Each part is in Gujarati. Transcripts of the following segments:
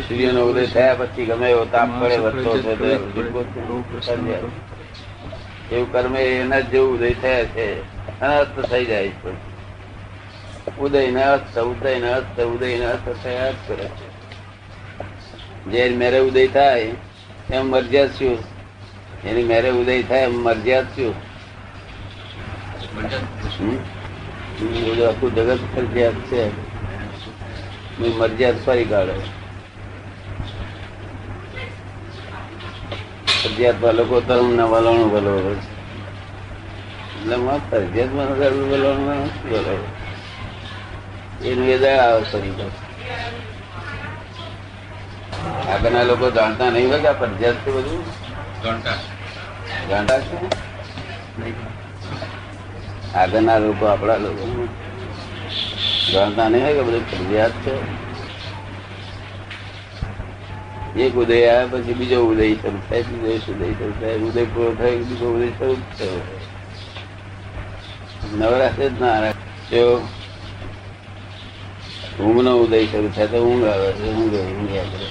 સૂર્યનો ઉદય થયા પછી ગમે એવો તાપ પડે વધતો. એવું કર્મ. એના જેવું ઉદય થયા છે. અનર્થ થઈ જાય છે. ઉદય ને અસ્ત ઉદય ને અસ્ત ઉદય ને અસ્ત થયા જ કરે છે. જે મેરે ઉદય થાય એમ મરજિયાત શું એની મેરે ઉદય થાય એમ મરજિયાત શું બધું આખું જગત ફરજિયાત છે. મરજિયાત ફરી કાઢે ફરજિયાતમાં લોકો તરુણ વલણું વલો છે. એટલે માં ફરજિયાતમાં વલણું વલણમાં નથી વલણ. એનું એ દયા આવે ફરી આગળના લોકો જાણતા નહીં હોય કે ફરજિયાત છે બધું? જાણતા. છે? આગળના લોકો આપણા લોકો જાણતા નહીં હોય કે બધું ફરજિયાત છે? એક ઉદય આવ્યા પછી બીજો ઉદય શરૂ થાય બીજો ઉદય શરૂ થાય ઉદય પૂરો થાય બીજો ઉદય શરૂ જ થયો નવરાશે જ ના રાખે. જો ઊંઘનો ઉદય શરૂ થાય તો ઊંઘ આવે છે ઊંઘ ઊંઘ્યા કરે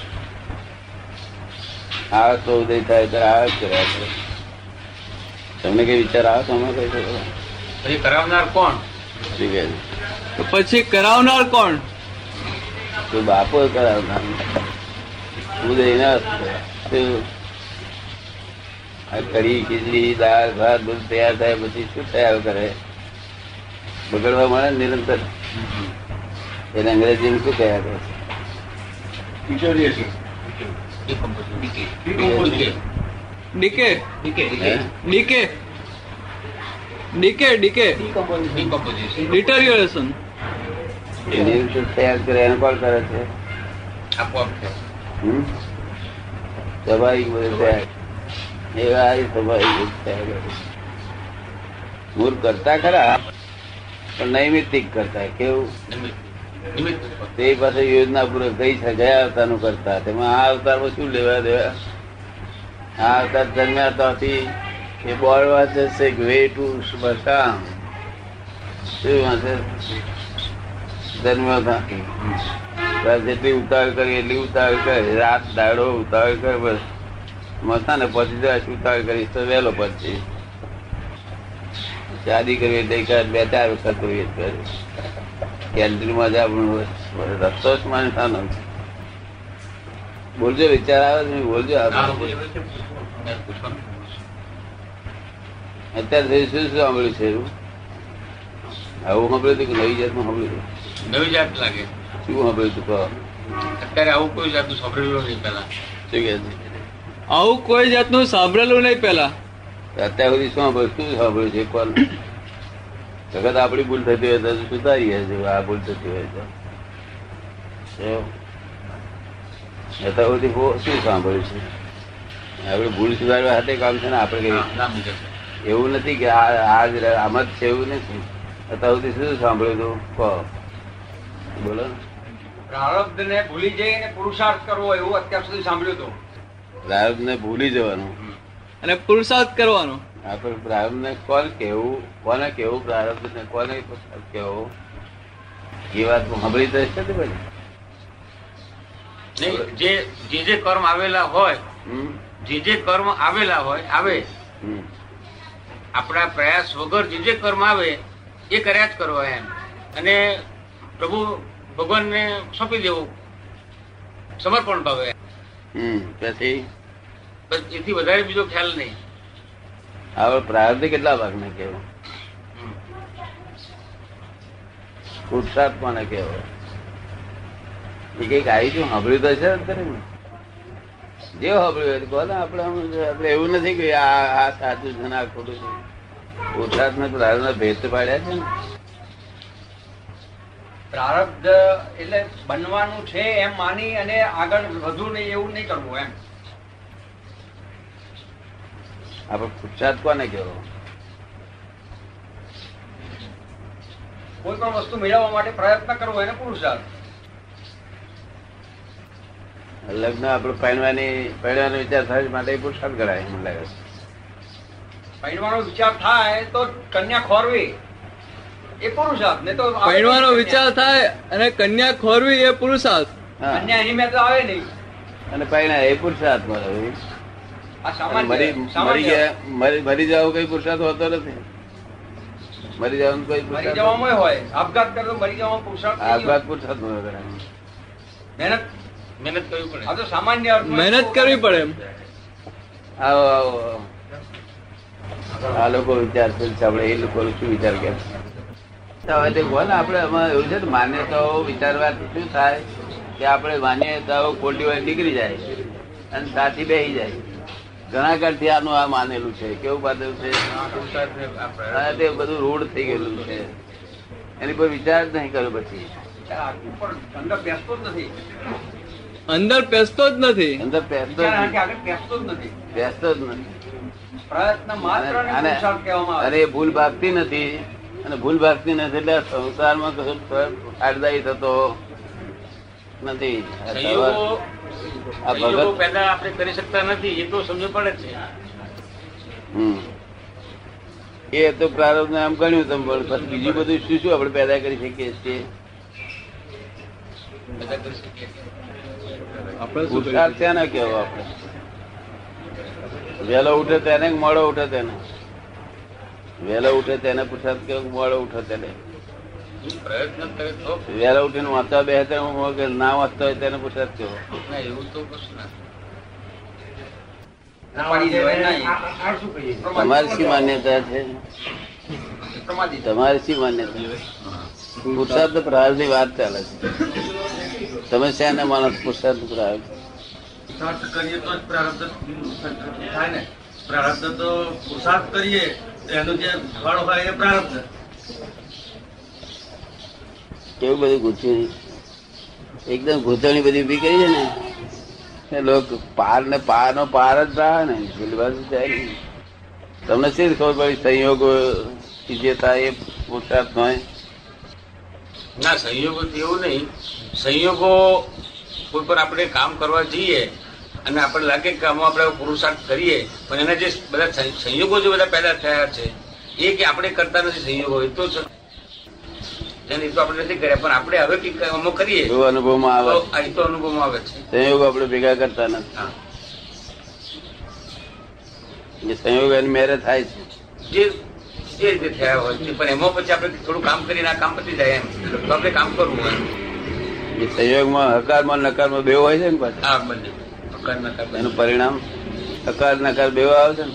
આળસ તો ઉદય થાય તો આળસ કર્યા કરે તમને કઈ વિચાર આવે તો અમે કઈ શકો પછી કરાવનાર કોણ શું કહે છે? તો પછી કરાવનાર કોણ તો બાપો કરાવતા ઉદય કઢી ખીચડી દાળ ભાત બધું તૈયાર થાય પછી શું તૈયાર કરે? બગડવા મળે નિરંતર. એને અંગ્રેજી શું તૈયાર કરે? Decay? Decay. Decay decay. Deterioration તૈયાર કરે એને કોણ કરે છે? હમ? સ્વાભાવિક બધું એવા સ્વાભાવિક મૂળ કરતા ખરા, પણ નૈમિતિક કરતા. કેવું? તે પાસે યોજના પૂર્વક છે, ગયા અવતારનું કરતા. તેમાં આ અવતારમાં શું લેવા દેવા? આ અવતાર ત્યાંથી એ બોર્ડ વાંચે છે વે ટુ બસા શું વાંચે? હતા બસ જેટલી ઉતાવળ કરી, એટલી ઉતાવળ કરે. રાત દાડો ઉતાવળ કરે, બસ. મસ્તા ને પછી જાય ઉતાવળ કરીશ, તો વહેલો પછી શાદી કરવી એટલે કર બે, ચાર વખત કરવી કરે કેન્દ્રમાં જ આપણું રસ્તો જ માણસાનો છે. બોલજો, વિચાર આવે તો બોલજો અત્યારે શું સાંભળ્યું છે, એવું? આવું સાંભળ્યું હતું કે નવી જાતનું સાંભળ્યું નવી જાત લાગે. શું સાંભળ્યું હતું કહો અત્યારે આવું કોઈ જાતનું સાંભળેલું નહીં પેલા શું કે આવું કોઈ જાતનું સાંભળેલું નહીં પેલા અત્યાર સુધી શું સાંભળ્યું? શું સાંભળ્યું છે કોલ સખત આપણી ભૂલ થતી હોય તો સુધારીએ છે આ ભૂલ થતી હોય તો. અત્યાર સુધી બહુ શું સાંભળ્યું છે? આપણે ભૂલ સુધારવા હાથે કામ છે ને આપણે કઈ? એવું નથી કે આ આ જ રહે, આમ જ છે એવું નથી. અત્યાર સુધી શું સાંભળ્યું હતું કહો. બોલો. ને. પ્રારબ્ધ ને ભૂલી જઈને પુરુષાર્થ કરવો એવું અત્યાર સુધી સાંભળ્યું હતું. પ્રારબ્ધને ભૂલી જવાનું? અને પુરુષાર્થ કરવાનો? આપણે પ્રારબ્ધને કોણ કેવું કોને કેવું પ્રારબ્ધ ને કોને કેવું એ વાત સાંભળી તો છે ને ભાઈ? નહીં જે જે જે કર્મ આવેલા હોય હમ? જે જે કર્મ આવેલા હોય આવે. હમ. આપણા પ્રયાસ વગર જે જે કર્મ આવે એ કર્યા જ કરવા એમ. અને પ્રભુ ભગવાનને સોંપી દેવું. સમર્પણ ભાવે. હમ. પછી? એથી વધારે બીજો ખ્યાલ નહીં. હવે પ્રારબ્ધ કેટલા ભાગને કેવું કેવો પુરુષાર્થ કોને કેવો એ કંઈક આવી ગયું સાંભળ્યું તો છે અત્યારે જે સાંભળ્યું હોય બોલો આપડે ને આપણે આપણે એવું નથી કે આ આ સાચું છે ને આ ખોટું છે. પુરુષાર્થ ને પ્રાર્થના ભેદ પાડ્યા છે ને. પ્રારબ્ધ એટલે બનવાનું છે એમ માની અને આગળ વધુ નહીં એવું નહીં કરવું એમ. આપણે પુરુષાર્થ કોને કેવો કોઈ પણ વસ્તુ મેળવવા માટે પ્રયત્ન કરવો એને પુરુષાર્થ. લગ્ન આપણે પહેરવાની પહેરવાનો વિચાર થાય માટે પુરુષાર્થ કરાય મને લાગે છે. પહેરવાનો વિચાર થાય તો કન્યા ખોરવી. એ પુરુષાર્થ ને તો પહેરવાનો વિચાર થાય અને કન્યા ખોરવી એ પુરુષાર્થ કન્યા એની મેં તો આવે નહીં. અને પરિણામ એ પુરુષાર્થ મળે આ અને સામાન્ય મરી મરી જવું કઈ પુરુષાર્થ હોતો નથી. મરી જવાનું કોઈ મરી જવામાં હોય. આપઘાત કરે મરી જવામાં પુરુષાર્થ આપઘાત. પુરુષાર્થ મહેનત મહેનત કરવી પડે. આ તો સામાન્ય મહેનત કરવી પડે એમ. આવો આવો. આ લોકો વિચાર છે આપણે એ લોકો શું વિચાર કે આપણે આમાં એવું છે ને માન્યતાઓ વિચારવા શું થાય કે આપણે માન્યતાઓ ખોટી હોય નીકળી જાય અને સાથી બેસી જાય. ઘણા કાળથી આનું આ માનેલું છે કેવું બાંધેલું છે? તે બધું રૂઢ થઈ ગયેલું છે. એની પર વિચાર જ નહીં કર્યો પછી. અંદર પેસતો જ નથી. અંદર પેસતો જ નથી. અંદર બેસતો જ નથી. આગળ જ નથી બેસતો જ નથી. પ્રયત્ન માત્ર અને અને ભૂલ ભાગતી નથી. અને ભૂલ ભાગતી નથી એટલે સંસારમાં કશું ફાયદાય થતો નથી. આ સંયોગો આ સંયોગો ભગત પેદા આપણે કરી શકતા નથી એ તો સમજ પડે છે. એ તો પ્રારબ્ધ આમ ગણ્યું તમે પણ પછી બીજું બધું શું શું આપણે પેદા કરી શકીએ છીએ? પુરુષાર્થ? છે ને કેવો આપણે વહેલો ઉઠે તેને મોડો ઉઠે તેને? વહેલો ઉઠે તેને પુરસાદ કે મોડો ઉઠે તેને પ્રયત્ન કરે તો વહેલા ઉઠીને વાંચવા બે કે ના વાંચતો હોય તેને પુરસાદ કેવો એવું તો. તમારી શી માન્યતા છે? તમારી. શી માન્યતા? પુરુષાર્થ પ્રહારની વાત ચાલે છે. તમે શેને માણસ પુરુષાર્થ પુરુષાર્થ કરીએ તો પ્રારબ્ધ થાય ને. પ્રારબ્ધ તો પુરુષાર્થ કરીએ. તો એનું જે ફળ હોય એ પ્રારબ્ધ કેવું બધું ગૂંચ્યું એકદમ ગૂંચવણી બધી ઊભી કરી છે ને? લોક પાર ને પાર નો પાર જ રહે ને પેલી બાજુ જાય. તમને શી ખબર પડી? સંયોગ થાય એ પુરુષાર્થ હોય? ના સંયોગો એવું નહીં. સંયોગો કોઈ પર આપણે કામ કરવા જઈએ અને આપણે લાગે કે આમાં આપણે પુરુષાર્થ કરીએ પણ એના જે બધા સંયોગો જે બધા પેદા થયા છે એ કે આપણે કરતા નથી સંયોગો એ તો છે. એ તો આપણે નથી કર્યા પણ આપણે હવે અમુક કરીએ અનુભવમાં આવે એ તો અનુભવમાં આવે છે સંયોગ આપણે ભેગા કરતા નથી હા. સંયોગ એની મેરે થાય છે જે જે રીતે થયા હોય છે પણ એમાં પછી આપણે થોડું કામ કરીને આ કામ પતી જાય એમ તો આપણે કામ કરવું હોય સંયોગમાં હકારમાં નકારમાં બે હોય છે ને પાછા આ બંને બંને. એનું પરિણામ અકાર નકાર બેવ આવે છે ને.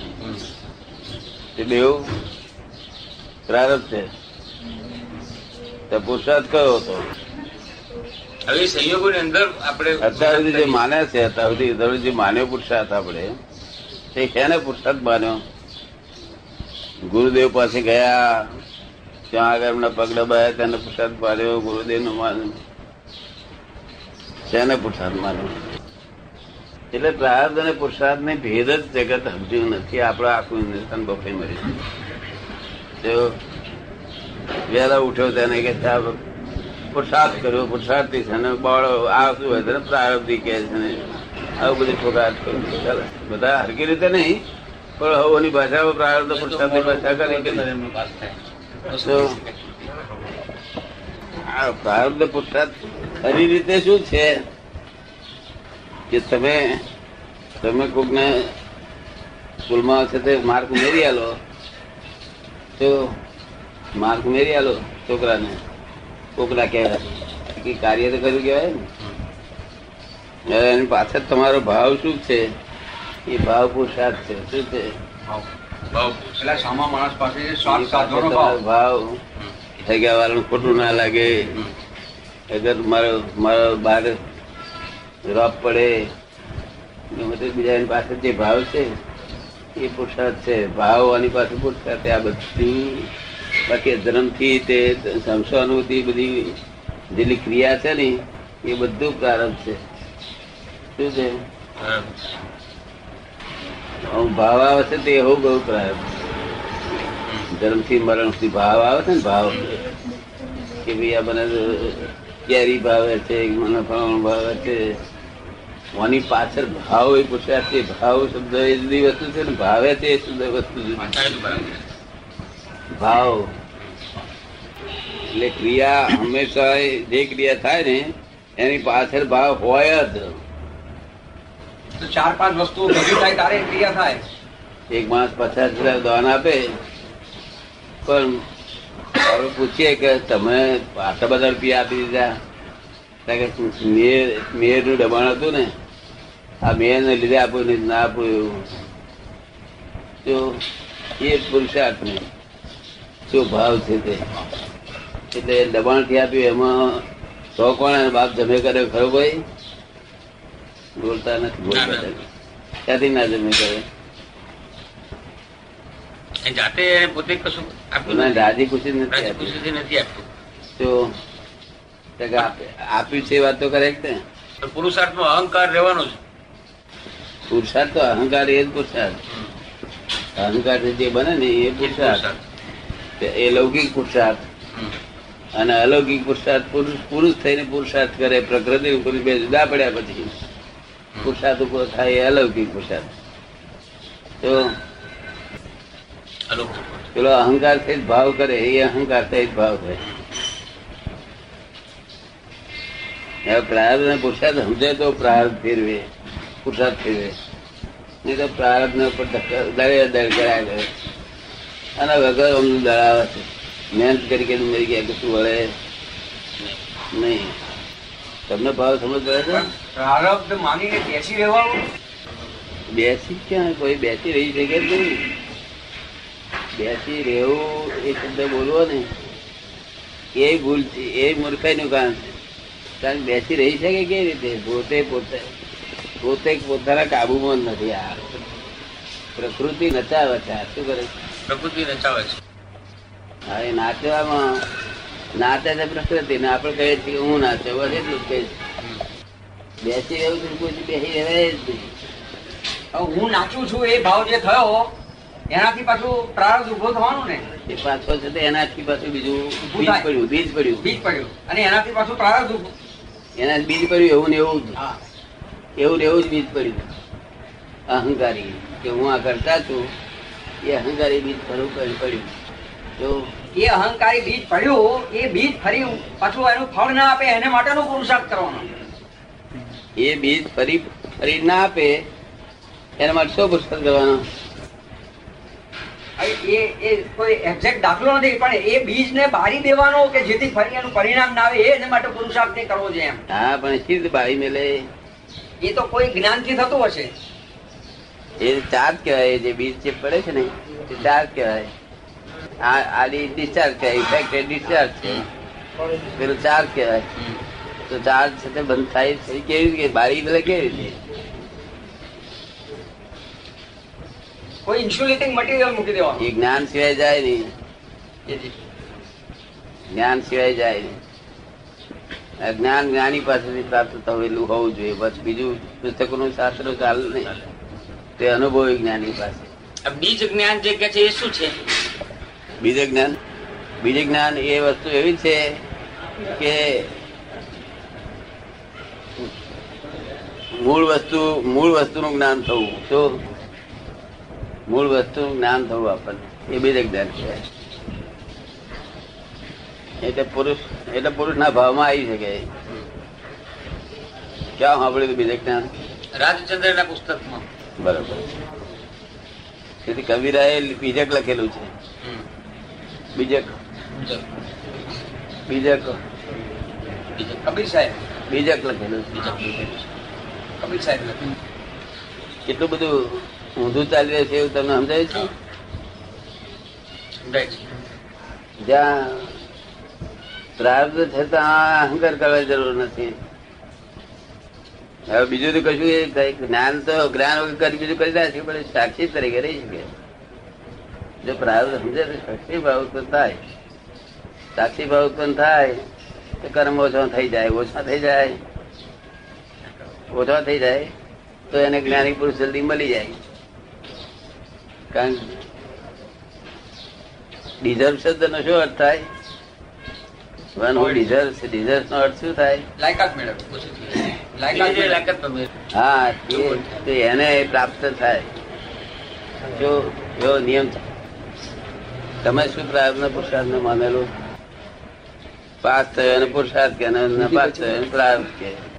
હમ. બેવ પ્રારબ્ધ છે. તો પુરુષાર્થ કયો હતો? હવે સંયોગોની અંદર આપણે અત્યાર સુધી જે માને છે અત્યાર સુધી અત્યાર જે માન્યો પુરુષાર્થ આપણે તે કેને પુરુષાર્થ માન્યો? ગુરુદેવ પાસે ગયા ત્યાં આગળ એમના પગ દબાયા તેને પુરસાદ માર્યો ગુરુદેવ નો માન્યો. તેને પુરસાદ માન્યો? એટલે પ્રાર્થ અને પુરુષાર્થ ને ભેદ જ જગત સમજ્યું નથી. આપડે આખું હિન્દુસ્તાન બફે મળી જો ઉઠ્યો તેને કે પુરુષાર્થ કર્યો પુરુષાર્થી છે ને બાળો, આ શું હોય છે ને? પ્રારબ્ધી કહે છે ને. આવું બધું ઠોકાટ ચાલે, બધા હરકી રીતે નહીં, પણ હવોની ભાષામાં પ્રારબ્ધ પુરુષાર્થની ભાષા કરી પ્રારબ્ધ પુરુષાર્થ ખરી રીતે શું છે? કે તમે તમે કોકને સ્કૂલમાં છે તે માર્ક મેરી આલો તો માર્ક મેરી આલો છોકરાને. કોકડા કહેવાય. કે કાર્ય તો કર્યું કહેવાય ને. હવે એની પાછળ તમારો ભાવ શું છે? એ ભાવ પુરુષાર્થ છે. શું છે? ભાવ જગ્યા વાળાનું ખોટું ના લાગે. અગર મારો મારો બાર રફ પડે બીજાની પાસે જે ભાવ છે એ પુરુષાર્થ છે. ભાવ આની પાસે પુરુષાર્થ આ બધી બાકી ધર્મથી તે સંસાનુભૂતિ બધી જેટલી ક્રિયા છે ને એ બધું પ્રારંભ છે. શું છે? ભાવ આવે છે તે એવું બહુ પ્રારંભ. ધર્મથી મરણ સુધી ભાવ આવે છે ને ભાવ. કે ભાઈ આ મને કેરી ભાવે છે મને ફળ ભાવે છે. આની પાછળ ભાવ એ પૂછ્યા છે. ભાવ શબ્દ એ જુદી વસ્તુ છે ને ભાવે છે એ શબ્દ વસ્તુ ભાવ. એટલે ક્રિયા હંમેશા જે ક્રિયા થાય ને એની પાછળ ભાવ હોય જ. તો ચાર પાંચ વસ્તુઓ ભેગી થાય તારે ક્રિયા થાય. એક માણસ પચાસ હજાર દાન આપે પણ હવે પૂછીએ કે તમે આટલા બધા રૂપિયા આપી દીધા. મેયર મેયરનું દબાણ હતું ને આ મેયરને લીધે આપ્યું નહીં ના આપ્યું એવું તો એ પુરુષાર્થ ને શું ભાવ છે તે. એટલે દબાણથી આપ્યું એમાં સો કોણ બાપ જમે કરે ખરો ભાઈ? બોલતા નથી બોલતા ના, ના. ક્યાંથી ના જમે કરે? જાતે પોતે કશું આપ્યું ના, નથી. રાજી ખુશી નથી રાજી નથી આપતું તો તો આપ- આપ્યું છે વાત તો કરેક્ટ ને? પણ પુરુષાર્થનો અહંકાર રહેવાનો છે પુરુષાર્થ તો અહંકાર એ જ પુરુષાર્થ અહંકાર જે બને ને એ પુરુષાર્થ. એ લૌકિક પુરુષાર્થ અને અલૌકિક પુરુષાર્થ પુરુષ પુરુષ થઈને પુરુષાર્થ કરે, પ્રકૃતિ ઉપર બે જુદા પડ્યા પછી. પુરુષાર્થ ઉપર થાય એ અલૌકિક પુરુષાર્થ તો પેલો અહંકાર સહિત ભાવ કરે, એ અહંકાર સહિત ભાવ થાય પ્રાર્થ ને પુરુષાર્થ સમજે તો પ્રાર્થ ફેરવે. પુરુષાર્થ જાય. નહીં તો પ્રારબ્ધ ને ઉપર દરે દર દળ કરાય કરે અને વગર અમને દળાવે છે. મહેનત કરી કરી મરી ગયા કશું વળે? નહીં. તમને ભાવ સમજ પડે છે? પ્રારબ્ધ માનીને બેસી રહેવાનું. બેસી ક્યાં? કોઈ બેસી રહી શકે જ નહીં. બેસી રહેવું એ શબ્દ બોલવો ને એ ભૂલ છે એ મૂર્ખાઈ નું કામ છે. કારણ બેસી રહી શકે કેવી રીતે? પોતે પોતે પોતે પોતાના કાબુમાં નથી આ. પ્રકૃતિ નચાવે છે શું કરે પ્રકૃતિ નચાવે છે. હા એ નાચવામાં નાચે છે પ્રકૃતિ ને આપણે કહીએ છીએ હું નાચે બસ એટલું જ કહીએ બેસી તો કોઈ બેસી રહે જ નહીં. હું નાચું છું એ ભાવ જે થયો એનાથી પાછું પ્રારબ્ધ ઊભો થવાનું ને. એ પાછો છે તે એનાથી પાછું બીજું ઊભું બીજ પડ્યું બીજ પડ્યું. બીજ પડ્યું. અને એનાથી પાછું પ્રારબ્ધ ઉભું એના બીજ પડ્યું એવું ને એવું જ. હા. એવું ને એવું જ બીજ પડ્યું. અહંકારી કે હું આ કરતા છું એ અહંકારી બીજ ખરું પડ્યું. તો એ અહંકારી બીજ પડ્યું એ બીજ ફરી પાછું એનું ફળ ના આપે એને માટેનો પુરુષાર્થ કરવાનો. એ બીજ ફરી ફરી ના આપે એના માટે શું પુરુષાર્થ કરવાનો? એ એ કોઈ એક્ઝેક્ટ દાખલો નથી પણ એ બીજને બારી દેવાનો કે જેથી ફરી એનું પરિણામ ના આવે એ માટે પુરુષાર્થ નહીં કરવો જોઈએ હા પણ સીધ બારી મેલે? એ તો કોઈ જ્ઞાનથી થતું હશે. એ ચાર્જ કહેવાય જે બીજ જે પડે છે ને એ ચાર્જ કહેવાય. આ આડી ડિસ્ચાર્જ કહેવાય ઇફેક્ટ ડિસ્ચાર્જ છે. પેલું ચાર્જ કહેવાય. તો ચાર્જ છે બંધ થાય છે. કેવી રીતે બારી એટલે કેવી રીતે? કોઈ ઇન્સ્યુલેટિંગ મટીરિયલ મૂકી દેવા એ જ્ઞાન સિવાય જાય નહીં. જ્ઞાન સિવાય જાય નહીં. જ્ઞાન જ્ઞાની પાસેથી પ્રાપ્ત થયેલું હોવું જોઈએ. બસ બીજું પુસ્તકોનું શાસ્ત્ર ચાલે નહીં. તે અનુભવી જ્ઞાની પાસે. બીજ જ્ઞાન જે કે છે એ શું છે? બીજ જ્ઞાન? બીજ જ્ઞાન એ વસ્તુ એવી છે કે મૂળ વસ્તુ મૂળ વસ્તુનું જ્ઞાન થવું. શું? મૂળ વસ્તુનું જ્ઞાન થવું આપણને. એ બીજ જ્ઞાન કહેવાય. એટલે પુરુષ એટલે પુરુષના ભાવમાં આવી શકે. ક્યાં સાંભળ્યું બીજું જ્ઞાન રાજચંદ્રના પુસ્તકમાં. બરોબર. તેથી કવિરાએ બીજક લખેલું છે. બીજક. બીજક. બીજું કબીર સાહેબ. બીજક લખેલું. કબીર સાહેબ લખેલું કેટલું બધું ઊંધું ચાલી રહ્યું છે એવું તમને સમજાય છે? સમજાય છે. જ્યાં પ્રાર્થ છે ત્યાં અહંકાર કરવાની જરૂર નથી. હવે બીજું તો કશું એ જ્ઞાન તો, જ્ઞાન વગર કરી બીજું કરી રહ્યા છે પણ સાક્ષી તરીકે રહી શકે. જો પ્રાર્થ સમજે તો સાક્ષી ભાવ ઉત્પન્ન થાય. સાક્ષી ભાવ ઉત્પન્ન થાય તો કર્મ ઓછો થઈ જાય, ઓછા થઈ જાય. ઓછા થઈ જાય તો એને જ્ઞાની પુરુષ જલ્દી મળી જાય. કારણ ડિઝર્વ શબ્દ નો શું અર્થ થાય? વન હુ ડિઝર્વ ડિઝર્વ નો અર્થ શું થાય? લાયકાત. લાયકાત તે- એને પ્રાપ્ત થાય. જો એવો નિયમ તમે શું પ્રાર્થના પુરુષાર્થ માનેલું? પાસ થયો અને પુરુષાર્થ કે પાસ થયો પ્રાર્થ કે.